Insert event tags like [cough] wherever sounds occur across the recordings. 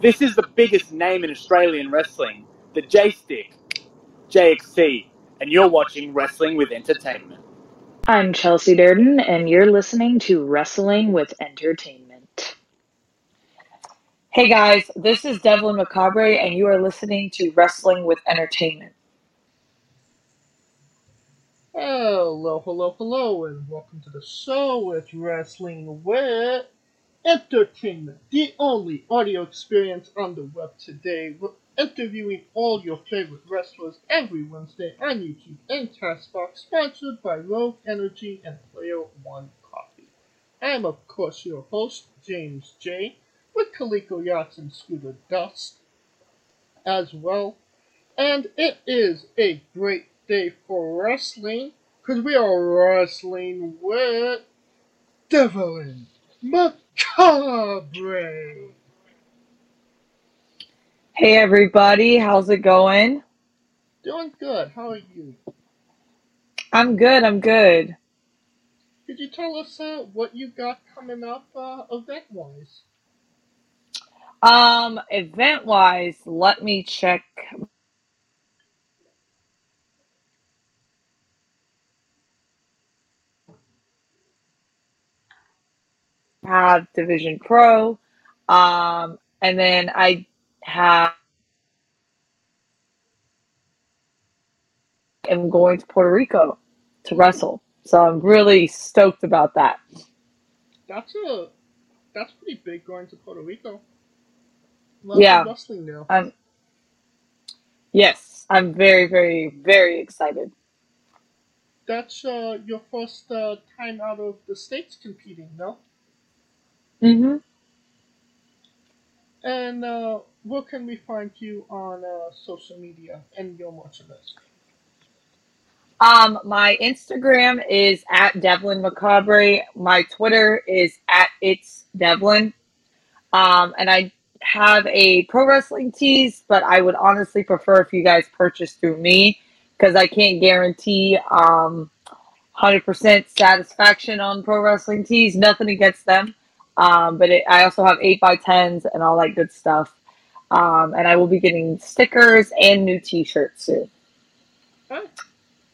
This is the biggest name in Australian wrestling, the J Stick, JXC, and you're watching Wrestling with Entertainment. I'm Chelsea Durden, and you're listening to Wrestling with Entertainment. Hey guys, this is Devlyn Macabre, and you are listening to Wrestling with Entertainment. Hello, hello, hello, and welcome to the show with Wrestling with Entertainment, the only audio experience on the web today. We're interviewing all your favorite wrestlers every Wednesday on YouTube and Castbox, sponsored by Rogue Energy and Player One Coffee. I am, of course, your host, James J., with Kaliko Yachts and Scooter Dust as well. And it is a great day for wrestling because we are wrestling with Devlyn Macabre. Hey everybody, how's it going? Doing good. How are you? I'm good, I'm good. Could you tell us uh, what you got coming up uh, event wise? Um, event wise, let me check have Division Pro. Um, and then I have am going to Puerto Rico to wrestle. So I'm really stoked about that. That's a that's pretty big going to Puerto Rico. Lots Yeah. wrestling now. I'm yes, I'm very, very, very excited. That's uh, your first uh, time out of the states competing, no? Hmm And uh, where can we find you on uh, social media and your merchandise? Um, my Instagram is at Devlyn Macabre. My Twitter is at it's Devlyn. Um, and I have a pro wrestling tees, but I would honestly prefer if you guys purchase through me because I can't guarantee um 100% satisfaction on pro wrestling tees. Nothing against them. Um, but it, I also have 8 by 10s and all that good stuff. Um, and I will be getting stickers and new t shirts soon. Alright.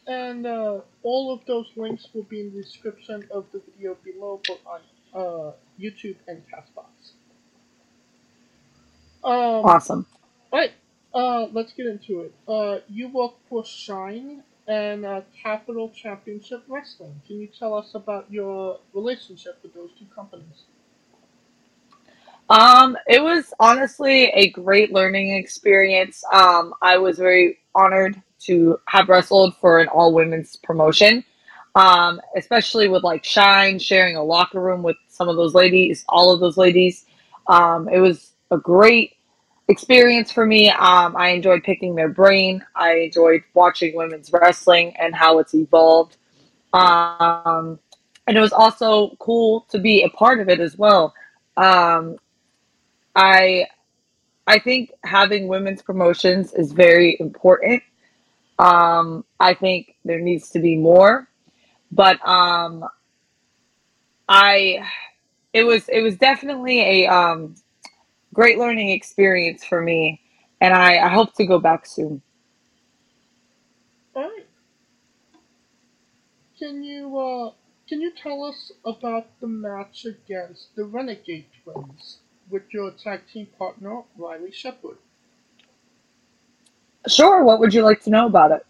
And uh, all of those links will be in the description of the video below, both on uh, YouTube and Castbox. Um, Awesome. Alright, uh, let's get into it. Uh, you work for Shine and uh, Capital Championship Wrestling. Can you tell us about your relationship with those two companies? Um, it was honestly a great learning experience. Um, I was very honored to have wrestled for an all women's promotion. Um, especially with like Shine sharing a locker room with some of those ladies, all of those ladies. Um, it was a great experience for me. Um, I enjoyed picking their brain. I enjoyed watching women's wrestling and how it's evolved. Um, and it was also cool to be a part of it as well. Um, I I think having women's promotions is very important. Um, I think there needs to be more, but um, I it was it was definitely a um, great learning experience for me, and I, I hope to go back soon. Can you, uh, can you tell us about the match against the Renegade Twins with your tag team partner, Riley Shepard? Sure, what would you like to know about it?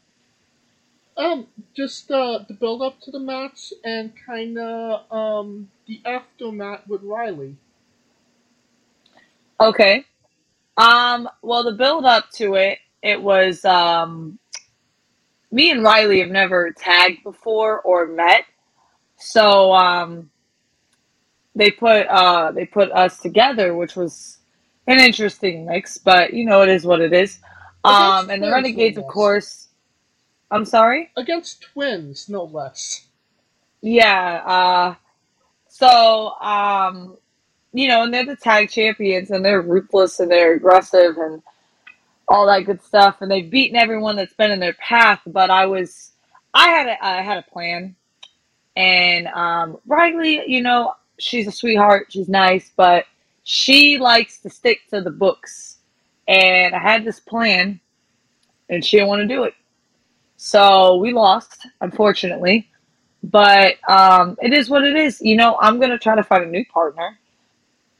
Um, just uh, the build up to the match and kind of um the aftermath with Riley. Okay. Um, well, the build up to it, it was um, me and Riley have never tagged before or met, so um, they put uh, they put us together, which was an interesting mix. But you know, it is what it is. Um, and the Renegades, of course. I'm sorry. Against twins, no less. Yeah. Uh, so, um, you know, and they're the tag champions, and they're ruthless and they're aggressive and all that good stuff, and they've beaten everyone that's been in their path. But I was, I had a, I had a plan, and um, Riley, you know, she's a sweetheart, she's nice, but she likes to stick to the books. And I had this plan, and she didn't want to do it. So we lost, unfortunately. But um, it is what it is. You know, I'm going to try to find a new partner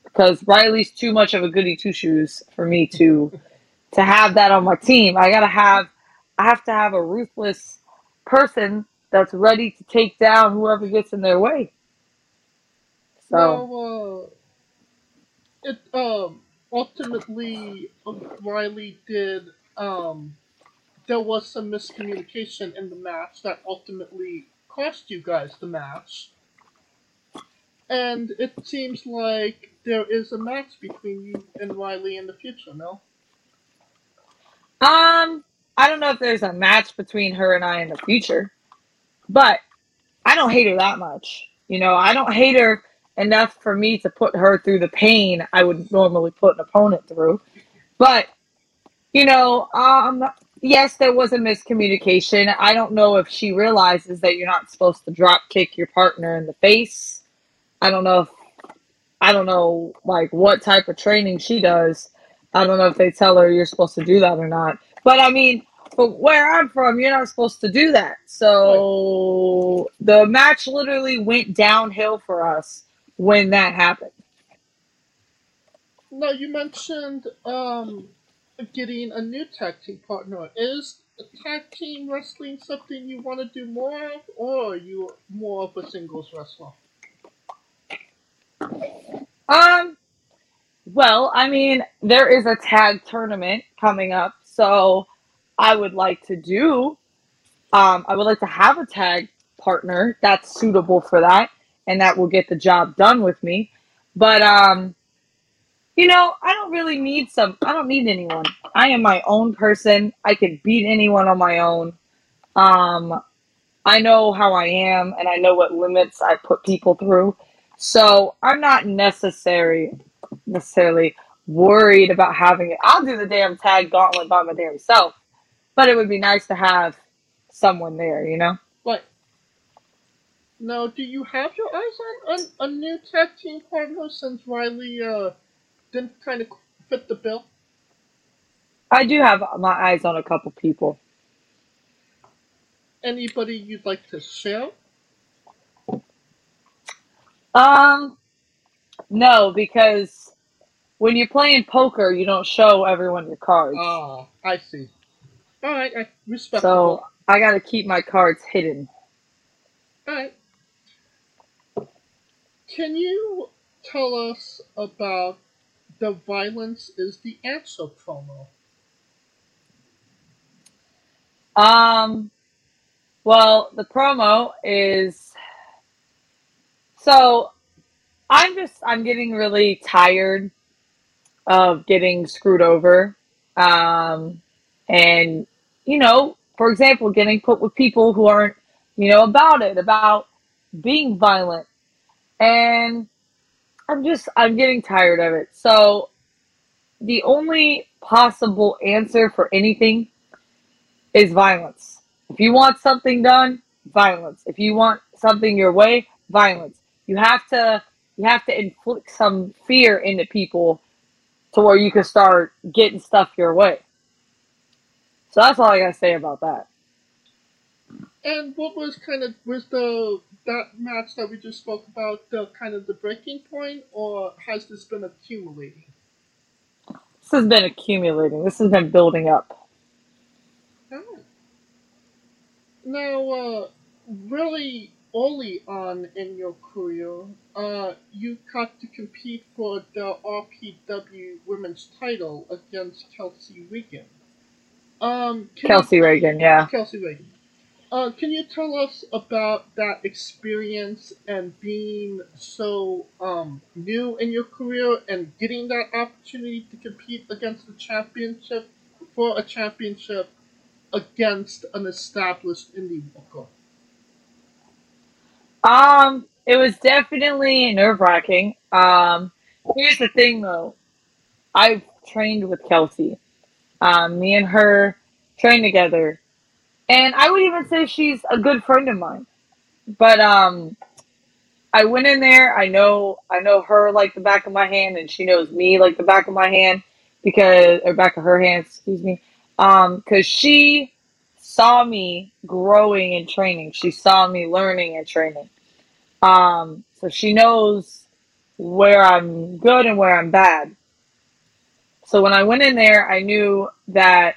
because Riley's too much of a goody two shoes for me to [laughs] to have that on my team. I gotta have I have to have a ruthless person that's ready to take down whoever gets in their way. So uh, it um ultimately uh, Riley did um there was some miscommunication in the match that ultimately cost you guys the match. And it seems like there is a match between you and Riley in the future, no? um I don't know if there's a match between her and I in the future, but I don't hate her that much. You know, I don't hate her enough for me to put her through the pain I would normally put an opponent through. But you know, um, yes, there was a miscommunication. I don't know if she realizes that you're not supposed to drop kick your partner in the face. I don't know if I don't know like what type of training she does. I don't know if they tell her you're supposed to do that or not. But I mean, from where I'm from, you're not supposed to do that. So the match literally went downhill for us when that happened. Now you mentioned um getting a new tag team partner. Is tag team wrestling something you want to do more of, or are you more of a singles wrestler? Um, well, I mean, there is a tag tournament coming up, so I would like to do. Um, I would like to have a tag partner that's suitable for that, and that will get the job done with me. But um, you know, I don't really need some. I don't need anyone. I am my own person. I can beat anyone on my own. Um, I know how I am, and I know what limits I put people through. So I'm not necessary necessarily worried about having it. I'll do the damn tag gauntlet by my damn self, but it would be nice to have someone there, you know. Now, do you have your eyes on, on a new tag team partner since Riley uh didn't kind of fit the bill? I do have my eyes on a couple people. Anybody you'd like to share? Um, no, because when you're playing poker, you don't show everyone your cards. Ah, I see. All right, I respect. So I got to keep my cards hidden. All right. Can you tell us about the violence is the answer promo? Um, well, the promo is so I'm just I'm getting really tired of getting screwed over. Um, and you know, for example, getting put with people who aren't, you know, about it, about being violent. And I'm just I'm getting tired of it. So the only possible answer for anything is violence. If you want something done, violence. If you want something your way, violence. You have to you have to inflict some fear into people to where you can start getting stuff your way. So that's all I gotta say about that. And what was kind of was the that match that we just spoke about the kind of the breaking point, or has this been accumulating? This has been accumulating. This has been building up. Oh. Now, uh, really early on in your career, uh, you got to compete for the RPW Women's title against Kelsey Regan. Um, Kelsey Reagan, yeah. Kelsey Reagan. Uh, can you tell us about that experience and being so um, new in your career and getting that opportunity to compete against the championship for a championship against an established indie worker? Um, it was definitely nerve wracking. Um, here's the thing though. I've trained with Kelsey. Um, me and her trained together. And I would even say she's a good friend of mine. But um I went in there. I know I know her like the back of my hand, and she knows me like the back of my hand because or back of her hand, excuse me. Um, because she saw me growing and training. She saw me learning and training. Um, so she knows where I'm good and where I'm bad. So when I went in there, I knew that,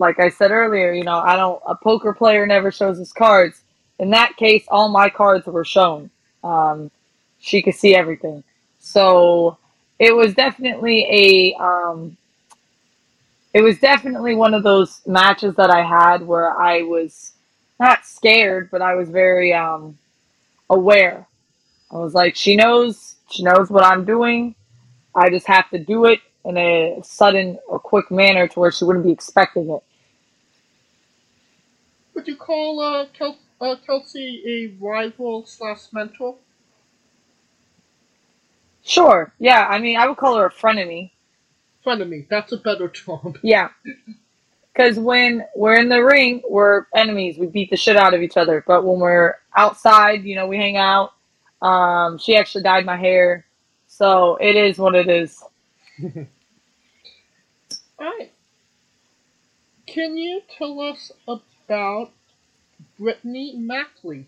like I said earlier, you know, I don't, a poker player never shows his cards. In that case, all my cards were shown. Um, she could see everything. So it was definitely a, um, it was definitely one of those matches that I had where I was not scared, but I was very um, aware. I was like, she knows, she knows what I'm doing. I just have to do it in a sudden or quick manner to where she wouldn't be expecting it. Would you call uh, Kel- uh, Kelsey a rival slash mentor? Sure. Yeah. I mean, I would call her a frenemy. Frenemy, that's a better term. [laughs] Yeah. Because when we're in the ring, we're enemies. We beat the shit out of each other. But when we're outside, you know, we hang out. Um, she actually dyed my hair. So it is what it is. [laughs] Alright. Can you tell us about Brittany Mackley?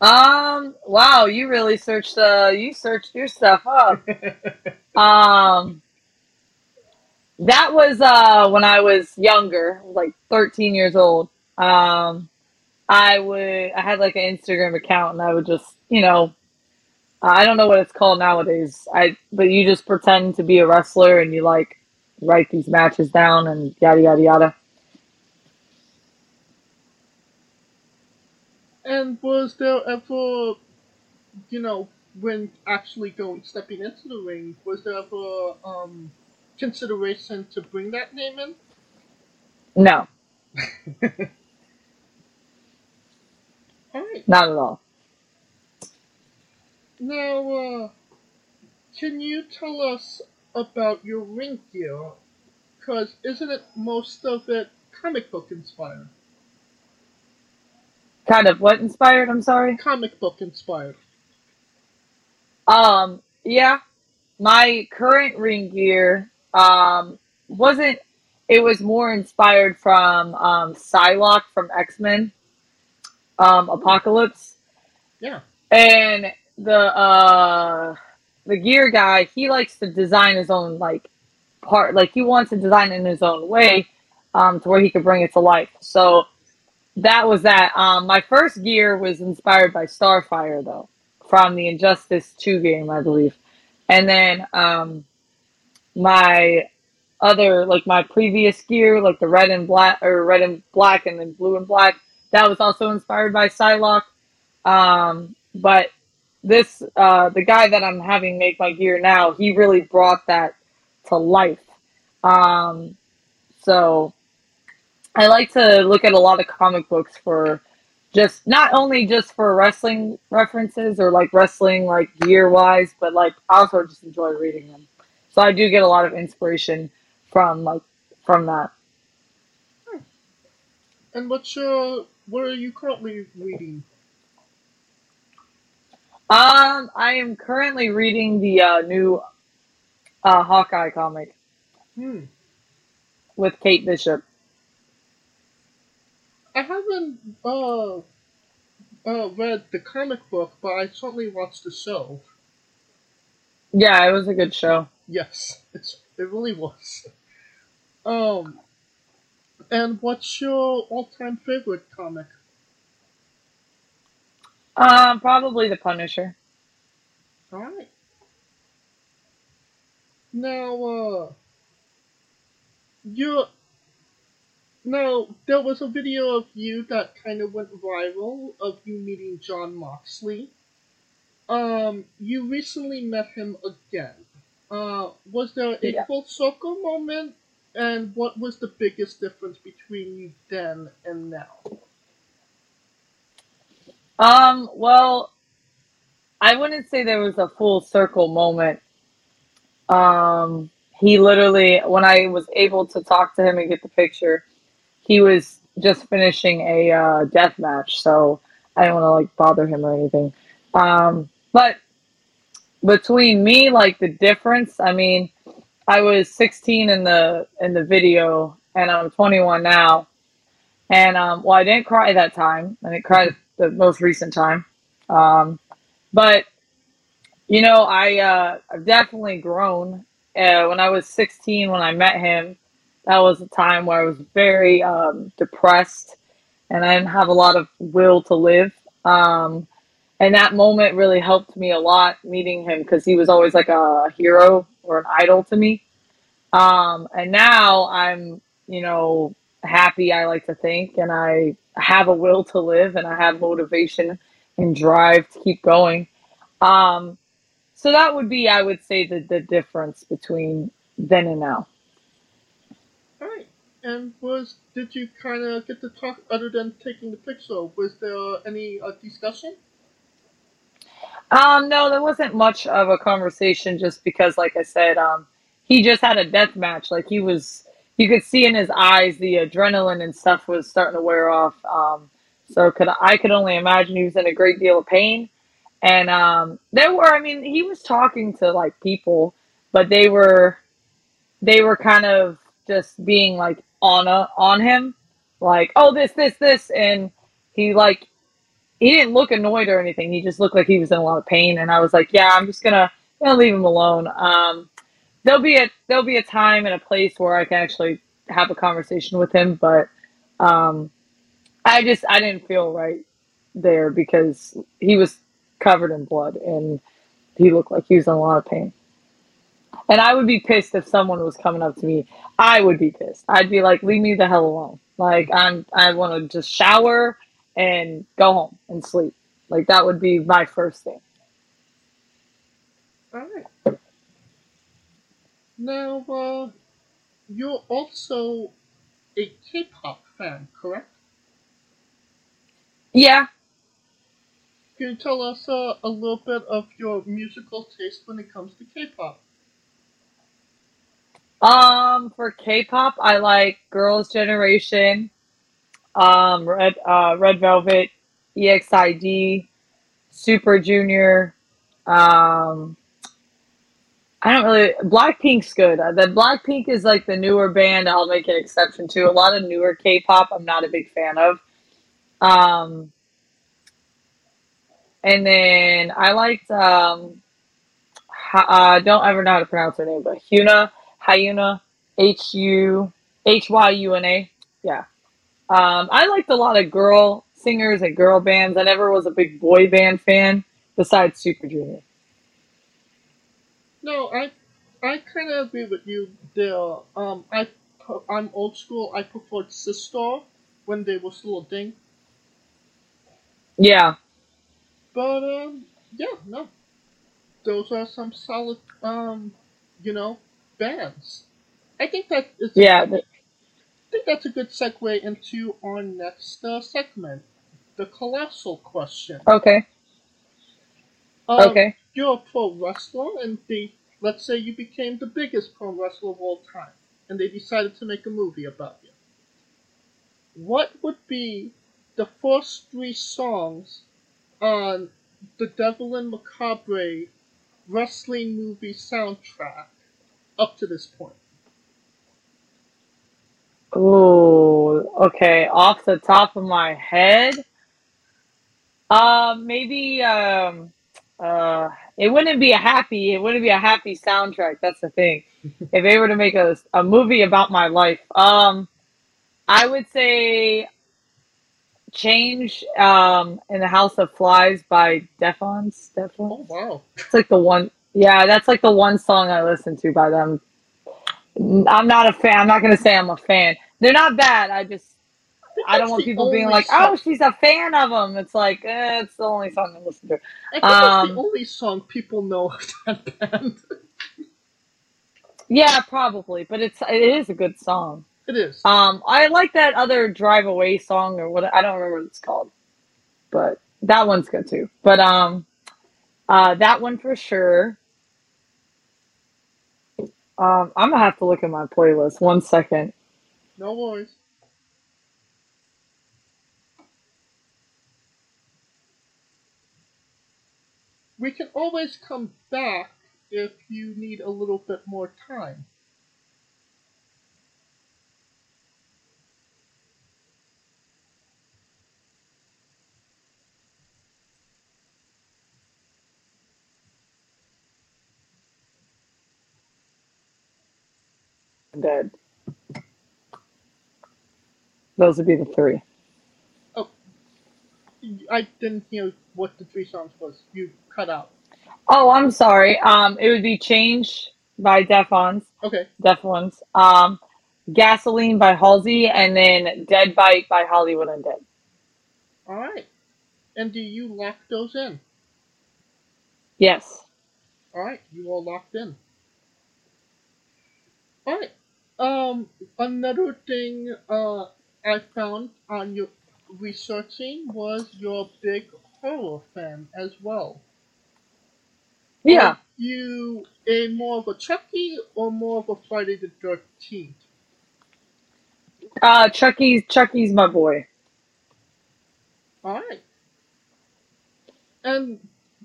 Um, wow, you really searched uh you searched your stuff up. [laughs] Um that was uh when I was younger, like 13 years old. Um I would I had like an Instagram account and I would just, you know, I don't know what it's called nowadays. I but you just pretend to be a wrestler and you like write these matches down and yada yada yada. and was there ever, you know, when actually going stepping into the ring, was there ever um, consideration to bring that name in? No, [laughs] Alright. not at all. Now, uh, can you tell us about your ring gear? Because isn't it most of it comic book inspired? Kind of what inspired, I'm sorry? Comic book inspired. Um, yeah, my current ring gear um wasn't. It was more inspired from um Psylocke from X Men, um Apocalypse, Yeah. and the uh the gear guy he likes to design his own like part. Like he wants to design in his own way, um, to where he could bring it to life. So that was that. Um, my first gear was inspired by Starfire though, from the Injustice Two game, I believe, and then um my other like my previous gear, like the red and black or red and black and then blue and black, that was also inspired by Psylocke. Um, but this uh, the guy that I'm having make my gear now, he really brought that to life. Um, so I like to look at a lot of comic books for just not only just for wrestling references or like wrestling like gear wise, but like I also just enjoy reading them. So I do get a lot of inspiration from like from that. And what's your what are you currently reading? Um, I am currently reading the uh, new uh, Hawkeye comic Hmm. with Kate Bishop. I haven't uh, uh read the comic book, but I certainly watched the show. Yeah, it was a good show. Yes, it's [laughs] it really was. Um, and what's your all-time favorite comic? Um, probably the Punisher. All right. Now, uh, you now there was a video of you that kind of went viral of you meeting Jon Moxley. Um, you recently met him again. Uh, was there a Yeah. full circle moment? And what was the biggest difference between you then and now? Um, well, I wouldn't say there was a full circle moment. Um, he literally, when I was able to talk to him and get the picture, he was just finishing a uh, death match, so I don't want to like bother him or anything. Um, but between me, like the difference, I mean, I was 16 in the in the video, and I'm 21 now. And um, well, I didn't cry that time. I didn't cry the most recent time. Um, but you know, I uh, I've definitely grown. Uh, when I was 16, when I met him, that was a time where I was very um, depressed, and I didn't have a lot of will to live. Um, and that moment really helped me a lot meeting him because he was always like a hero or an idol to me. Um, and now I'm, you know, happy, I like to think, and I have a will to live and I have motivation and drive to keep going. Um, so that would be, I would say, the, the difference between then and now. All right. And was did you kind of get to talk other than taking the picture? Was there any uh, discussion? Um, no, there wasn't much of a conversation just because, like I said, um, he just had a death match. Like he was, you could see in his eyes the adrenaline and stuff was starting to wear off. Um, so could I could only imagine he was in a great deal of pain. And um, there were, I mean, he was talking to like people, but they were, they were kind of just being like on a, on him, like oh this this this, and he like he didn't look annoyed or anything. He just looked like he was in a lot of pain, and I was like, yeah, I'm just gonna gonna leave him alone. Um, there'll be a there'll be a time and a place where I can actually have a conversation with him, but um, I just I didn't feel right there because he was covered in blood and he looked like he was in a lot of pain. And I would be pissed if someone was coming up to me. I would be pissed. I'd be like, "Leave me the hell alone!" Like I'm, I want to just shower and go home and sleep. Like that would be my first thing. All right. Now, uh, you're also a K-pop fan, correct? Yeah. Can you tell us uh, a little bit of your musical taste when it comes to K-pop? Um, for K-pop, I like Girls' Generation, um, Red uh, Red Velvet, EXID, Super Junior. Um, I don't really. Blackpink's good. Uh, The Blackpink is like the newer band. I'll make an exception to. A lot of newer K-pop, I'm not a big fan of. Um, and then I liked. Um, uh, don't ever know how to pronounce her name, but Hyuna, Hyuna, H U H Y U N A. Yeah. Um, I liked a lot of girl singers and girl bands. I never was a big boy band fan besides Super Junior. No, I, I kind of agree with you there. Um, I I'm old school. I preferred SISTAR when they were still a thing. Yeah. But um, yeah, no, those are some solid um, you know, bands. I think that is. Yeah. I think that's a good segue into our next uh, segment, the colossal question. Okay. Um, Okay. You're a pro wrestler, and they let's say you became the biggest pro wrestler of all time, and they decided to make a movie about you. What would be the first three songs on the Devlyn Macabre wrestling movie soundtrack up to this point? Ooh. Okay. Off the top of my head, um, maybe um, uh, it wouldn't be a happy. It wouldn't be a happy soundtrack. That's the thing. [laughs] if they were to make a a movie about my life, um, I would say change um in the House of Flies by Deftones. Oh wow! It's like the one. Yeah, that's like the one song I listen to by them. I'm not a fan. I'm not gonna say I'm a fan. They're not bad. I just I don't want [laughs] people being like, song- "Oh, she's a fan of them." It's like eh, it's the only song I listen to. I think that's the Um, only song people know of [laughs] that band. Yeah, probably, but it's it is a good song. it is. Um, I like that other "Drive Away" song or what I don't remember what it's called, but that one's good too. But um, uh, that one for sure. Um, I'm gonna have to look at my playlist. One second. No worries. We can always come back if you need a little bit more time. Dead. Those would be the three. Oh, I didn't hear what the three songs was. You cut out. Oh, I'm sorry. Um, it would be Change by Deftones, Okay. Deftones. Um, Gasoline by Halsey, and then Dead Bite by Hollywood Undead. All right. And do you lock those in? Yes. All right. You all locked in. All right. Um, another thing uh I found on your researching was you're a horror fan as well. Yeah. Are you a more of a Chucky or more of a Friday the Thirteenth? Uh, Chucky's Chucky's my boy. All right. And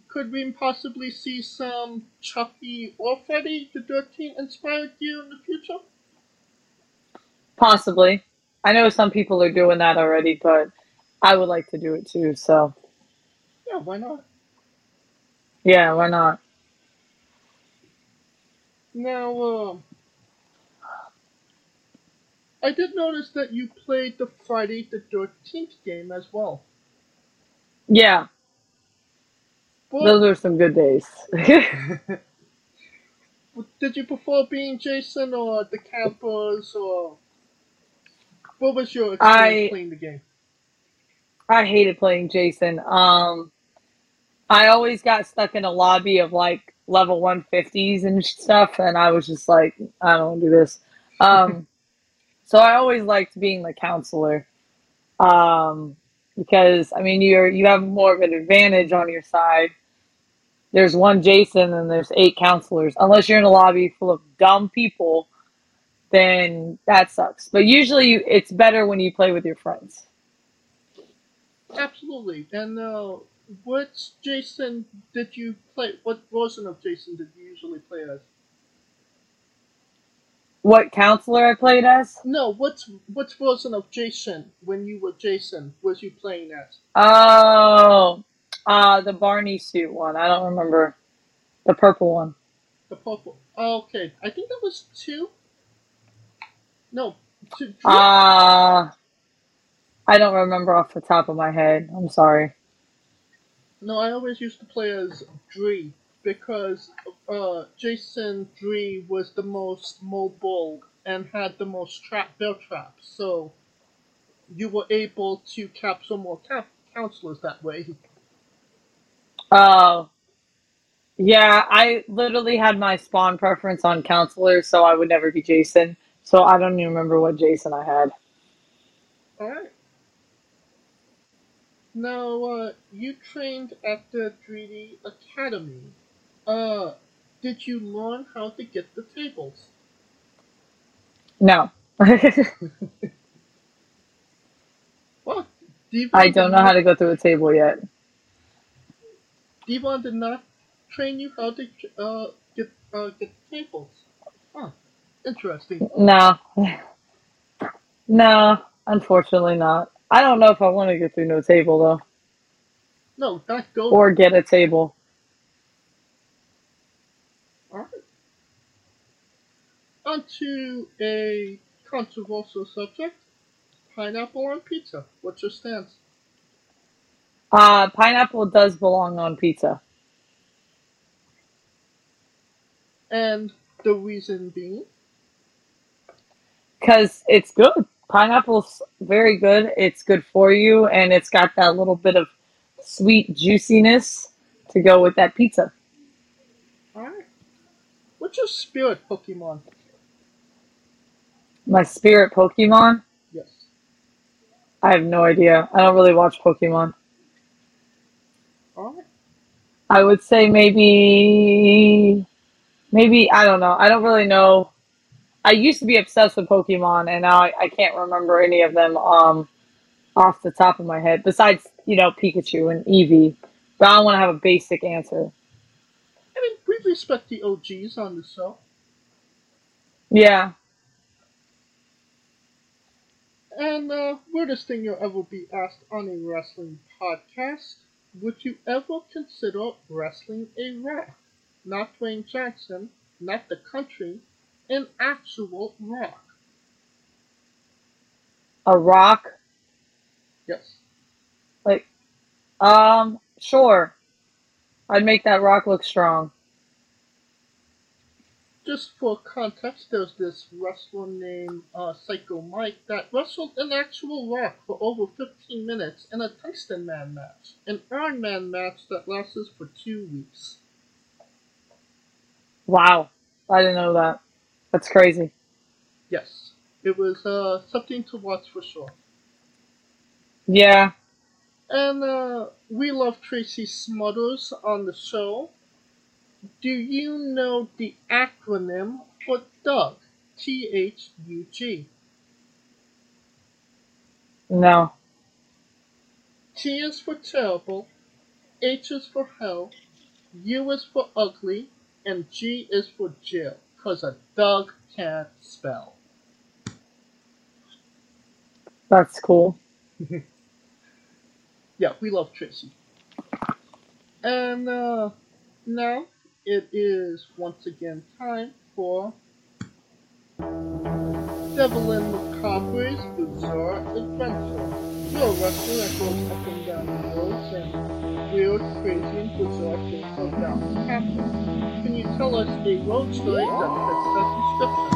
could we possibly see some Chucky or Friday the Thirteenth inspired you in the future? Possibly. I know some people are doing that already, but I would like to do it too. So Yeah, why not? yeah, why not? Now, uh, I did notice that you played the Friday the Thirteenth game as well. Yeah, But those are some good days. [laughs] did you prefer being Jason or the campers or what was your experience I- playing the game? I hated playing Jason. Um, I always got stuck in a lobby of like level 150s and stuff, and I was just like, I don't do this. Um, [laughs] so I always liked being the counselor. Um, because I mean, you're you have more of an advantage on your side. There's one Jason and there's eight counselors. Unless you're in a lobby full of dumb people, then that sucks. But usually, you, it's better when you play with your friends. Absolutely. And uh, which Jason did you play? What version of Jason did you usually play as? What counselor I played as? No, what's what version of Jason when you were Jason was you playing as? Oh, uh, the Barney suit one. I don't remember the purple one. The purple. Oh, okay, I think that was two. No, two. Uh, I don't remember off the top of my head. I'm sorry. No, I always used to play as Dree because uh, Jason Dree was the most mobile and had the most trap bear traps. So you were able to capture more cap- counselors that way. Oh, [laughs] yeah. I literally had my spawn preference on counselors, so I would never be Jason. So I don't even remember what Jason I had. Alright. Now, uh, you trained at the 3D Academy. Uh, did you learn how to get the tables? No, [laughs] Well, Devon I don't know not, how to go through a table yet. Devon did not train you how to uh, get uh, get tables. Huh. Interesting. No, [laughs] no. Unfortunately, not. I don't know if I want to get through no table though, No, not go. or get a table. Alright. On to a controversial subject. Pineapple on pizza. What's your stance? Uh, pineapple does belong on pizza. And the reason being? because it's good. Pineapple's very good. It's good for you, and it's got that little bit of sweet juiciness to go with that pizza. Alright. What's your spirit Pokemon? My spirit Pokemon. Yes. I have no idea. I don't really watch Pokemon. Alright. I would say maybe, maybe I don't know. I don't really know. I used to be obsessed with Pokemon, and now I, I can't remember any of them um, off the top of my head. Besides, you know, Pikachu and Eevee. But I want to have a basic answer. I mean, we respect the OGs on the show. Yeah. And uh, weirdest thing you'll ever be asked on a wrestling podcast: Would you ever consider wrestling a rock? Not Dwayne Johnson, not the country, an actual rock. A rock. Yes. Like, um, sure. I'd make that rock look strong. Just for context, there's this wrestler named uh, Psycho Mike that wrestled an actual rock for over 15 minutes in a Tyson Man match, an Iron Man match that lasted for two weeks. Wow. I didn't know that. That's crazy. Yes, it was uh, something to watch for sure. Yeah. And uh, we love Tracy Smothers on the show. Do you know the acronym for Doug? T H U G. No. T is for terrible, H is for hell, U is for ugly, and G is for Jill, cause a dog can't spell. That's cool. [laughs] Yeah, we love Tracy. And uh, now it is once again time for Devlyn Macabre's Bizarre Adventure. You're a wrestler that goes up and down the roads and weird, crazy, and bizarre things are bound. Can you tell us a road story that fits that description?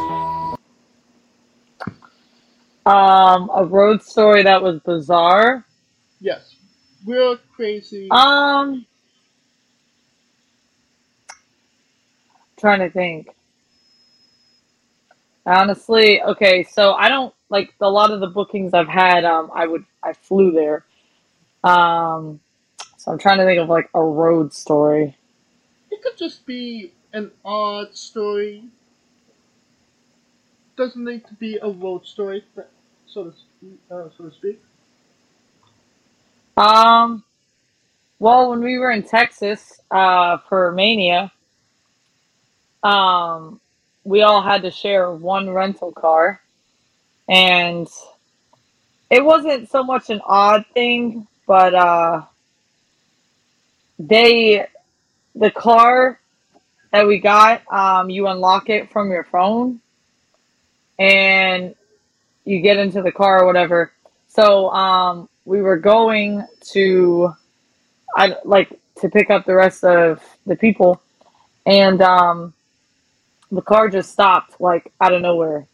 Um, a road story that was bizarre. Yes. Weird, crazy. Um, trying to think. Honestly, okay, so I don't like a lot of the bookings I've had. Um, I would I flew there. Um, so I'm trying to think of like a road story. It could just be an odd story. Doesn't need to be a road story, so to speak. Uh, so to speak. Um, well, when we were in Texas uh, for Mania, um, we all had to share one rental car, and it wasn't so much an odd thing, but uh, they, the car that we got, um, you unlock it from your phone, and you get into the car or whatever. So um, we were going to, I like to pick up the rest of the people, and um, the car just stopped like out of nowhere.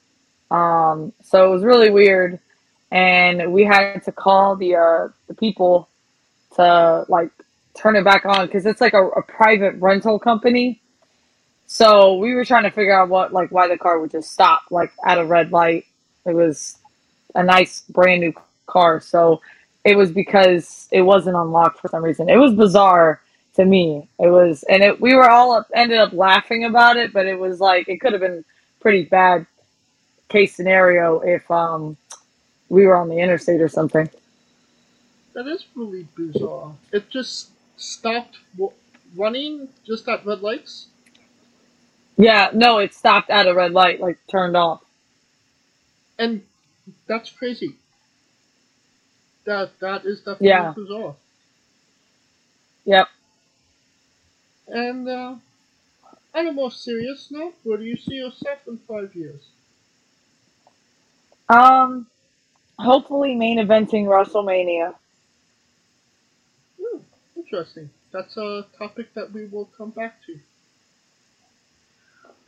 Um, so it was really weird, and we had to call the uh, the people to like turn it back on because it's like a, a private rental company. So we were trying to figure out what like why the car would just stop like at a red light. It was a nice brand new car, so it was because it wasn't unlocked for some reason. It was bizarre to me. It was, and it we were all up, ended up laughing about it, but it was like it could have been pretty bad case scenario if um we were on the interstate or something. That is really bizarre. It just stopped w- running just at red lights. Yeah, no, it stopped at a red light, like turned off. And that's crazy. That that is definitely Yeah. bizarre. Yep. And uh, on a more serious note, where do you see yourself in five years? Um, hopefully main eventing WrestleMania. Interesting. That's a topic that we will come back to.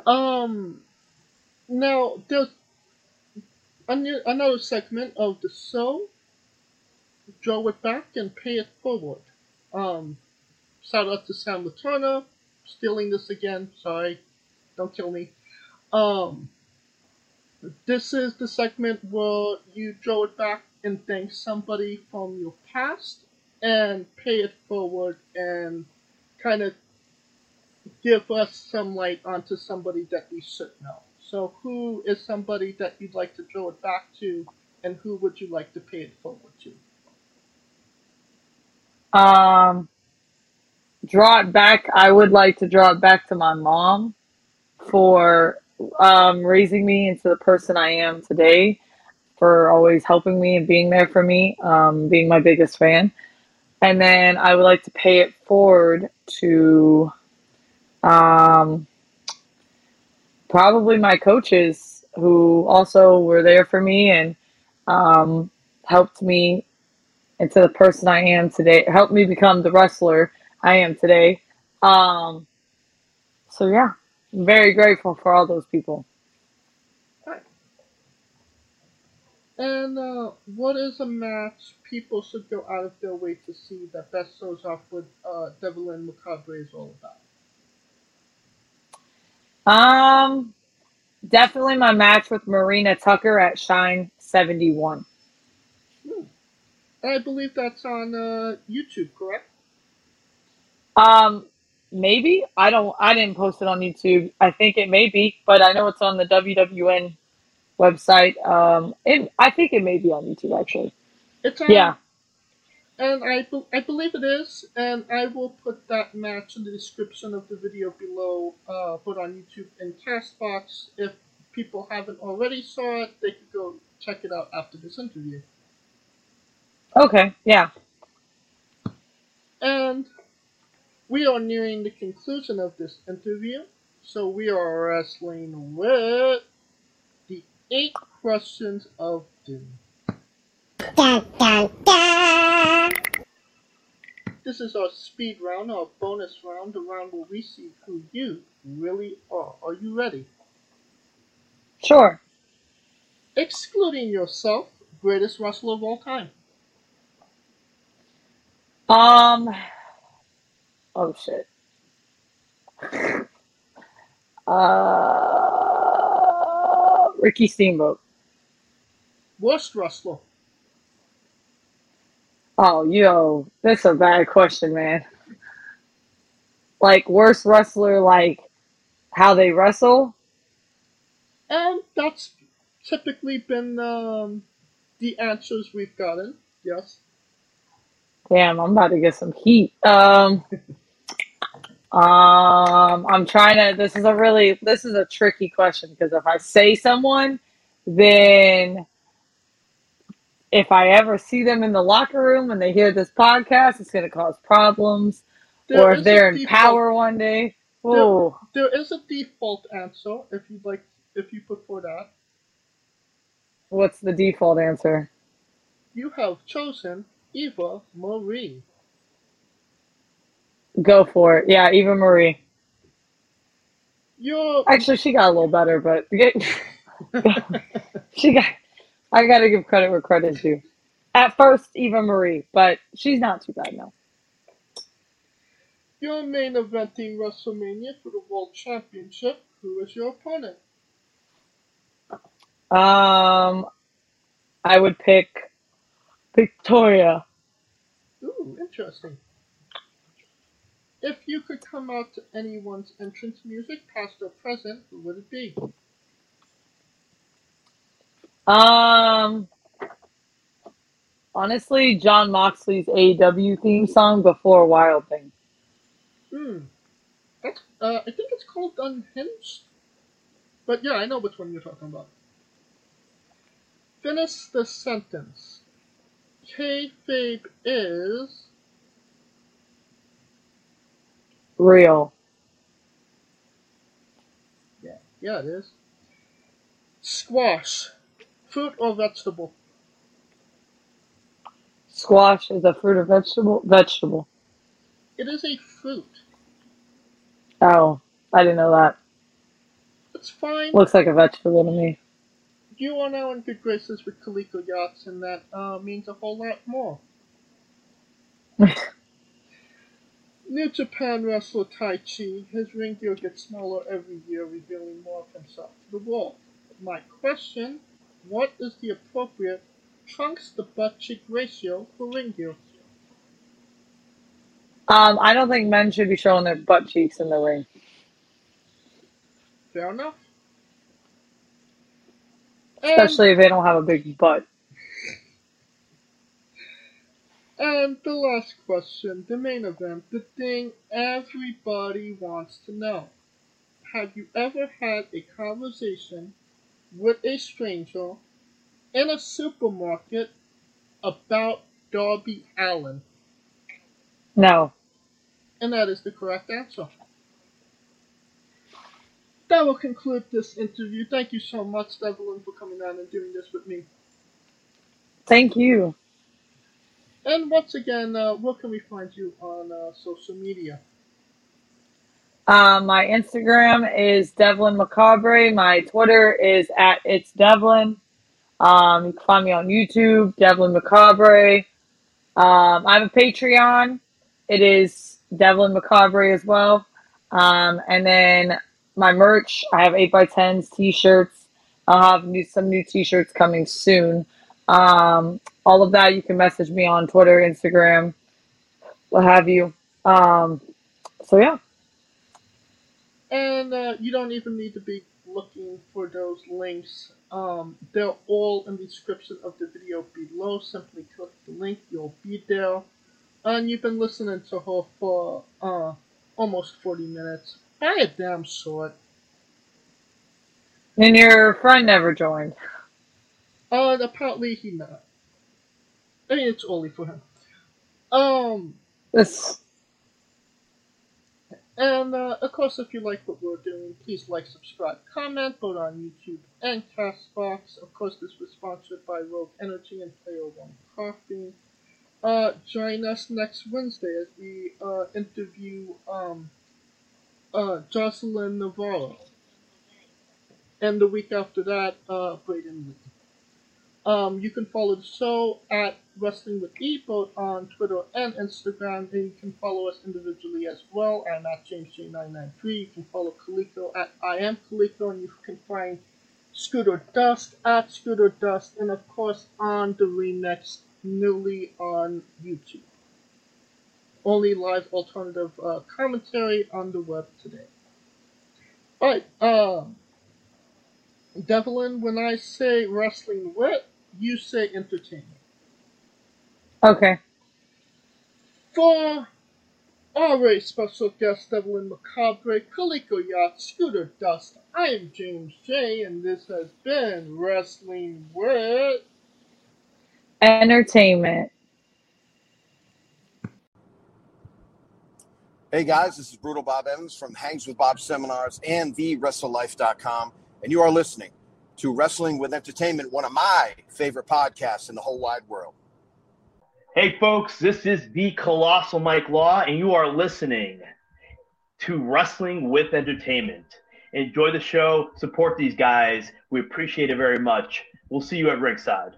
Um, now there's another segment of the show. Draw it back and pay it forward. Um, shout out to Sam Laturna, stealing this again. Sorry, don't kill me. Um, this is the segment where you draw it back and thank somebody from your past and pay it forward and kind of give us some light onto somebody that we should know. So, who is somebody that you'd like to draw it back to, and who would you like to pay it forward to? Um, draw it back. I would like to draw it back to my mom for um, raising me into the person I am today, for always helping me and being there for me, um, being my biggest fan. And then I would like to pay it forward to um, probably my coaches who also were there for me and um, helped me into the person I am today, helped me become the wrestler I am today. Um, so yeah, I'm very grateful for all those people. And uh, what is a match people should go out of their way to see that best shows off what uh, Devlyn Macabre is all about? Um, definitely my match with Marina Tucker at Shine 71. Hmm. I believe that's on uh, YouTube, correct? Um, maybe I don't. I didn't post it on YouTube. I think it may be, but I know it's on the WWN website. Um, it, I think it may be on YouTube actually. It's on, yeah, and I I believe it is, and I will put that match in the description of the video below. Uh, put on YouTube and Castbox. If people haven't already saw it, they could go check it out after this interview. Okay. Yeah. And we are nearing the conclusion of this interview, so we are wrestling with eight questions of doom. Dun, dun, dun. This is our speed round, our bonus round, the round where we see who you really are. Are you ready? Sure. Excluding yourself, greatest wrestler of all time. Um, Oh shit. [laughs] Uh, Ricky Steamboat. Worst wrestler. Oh, yo, that's a bad question, man. Like worst wrestler, like how they wrestle. And that's typically been um, the answers we've gotten. Yes. Damn, I'm about to get some heat. Um. [laughs] Um, I'm trying to. This is a really. This is a tricky question because if I say someone, then if I ever see them in the locker room and they hear this podcast, it's going to cause problems. There or if they're in default, power one day, oh, there, there is a default answer if you'd like. If you prefer that. What's the default answer? You have chosen Eva Marie. Go for it. Yeah, Eva Marie. you Actually, she got a little better, but [laughs] she got. I got to give credit where credit's due. At first, Eva Marie, but she's not too bad now. You're main eventing WrestleMania for the World Championship. Who is your opponent? Um, I would pick Victoria. Ooh, interesting. If you could come out to anyone's entrance music, past or present, who would it be? Um, honestly, Jon Moxley's AEW theme song before Wild Thing. Hmm. That's, uh, I think it's called Unhinged. But yeah, I know which one you're talking about. Finish the sentence. Kayfabe is real. Yeah, yeah, it is. Squash, fruit or vegetable? Squash is a fruit or vegetable. Vegetable. It is a fruit. Oh, I didn't know that. It's fine. Looks like a vegetable to me. You are now in good graces with Coleco Yachts, and that uh, means a whole lot more. [laughs] New Japan wrestler Taichi, his ring gear gets smaller every year, revealing more of himself to the world. My question, what is the appropriate trunks to butt cheek ratio for ring gear? Um, I don't think men should be showing their butt cheeks in the ring. Fair enough. Especially and, if they don't have a big butt. And the last question, the main event, the thing everybody wants to know. Have you ever had a conversation with a stranger in a supermarket about Darby Allin? No. And that is the correct answer. That will conclude this interview. Thank you so much, Devlyn, for coming on and doing this with me. Thank you. And once again, uh, where can we find you on uh, social media? Um, my Instagram is Devlyn Macabre. My Twitter is at it's Devlyn. Um, you can find me on YouTube, Devlyn Macabre. Um, I have a Patreon. It is Devlyn Macabre as well. Um, and then my merch, I have 8x10s, t-shirts. I'll have new, some new t-shirts coming soon. Um, all of that, you can message me on Twitter, Instagram, what have you. Um, so yeah. And uh, you don't even need to be looking for those links. Um, they're all in the description of the video below. Simply click the link, you'll be there. And you've been listening to her for uh, almost 40 minutes. Buy a damn short. And your friend never joined. [laughs] Uh, apparently he not. I mean, it's only for him. Um, This and uh, of course, if you like what we're doing, please like, subscribe, comment, both on YouTube and Castbox. Of course, this was sponsored by Rogue Energy and Player One Coffee. Uh, join us next Wednesday as we uh, interview um, uh, Jocelyn Navarro. And the week after that, uh, Braden Lee. Um, you can follow the show at Wrestling with E, both on Twitter and Instagram, and you can follow us individually as well. I'm at JamesJ993. You can follow Kaliko at I am Kaliko, and you can find Scooter Dust at Scooter Dust, and of course on the remix newly on YouTube. Only live alternative uh, commentary on the web today. Alright, um, Devlyn, when I say wrestling wit, you say entertainment. okay. For our very special guest, Devlyn Macabre, Kaliko Yacht, Scooter Dust, I am James J, and this has been Wrestling with. Entertainment. Hey guys, this is Brutal Bob Evans from Hangs with Bob Seminars and TheWrestleLife.com, and you are listening to Wrestling with Entertainment, one of my favorite podcasts in the whole wide world. Hey, folks, this is the Colossal Mike Law, and you are listening to Wrestling with Entertainment. Enjoy the show, support these guys. We appreciate it very much. We'll see you at ringside.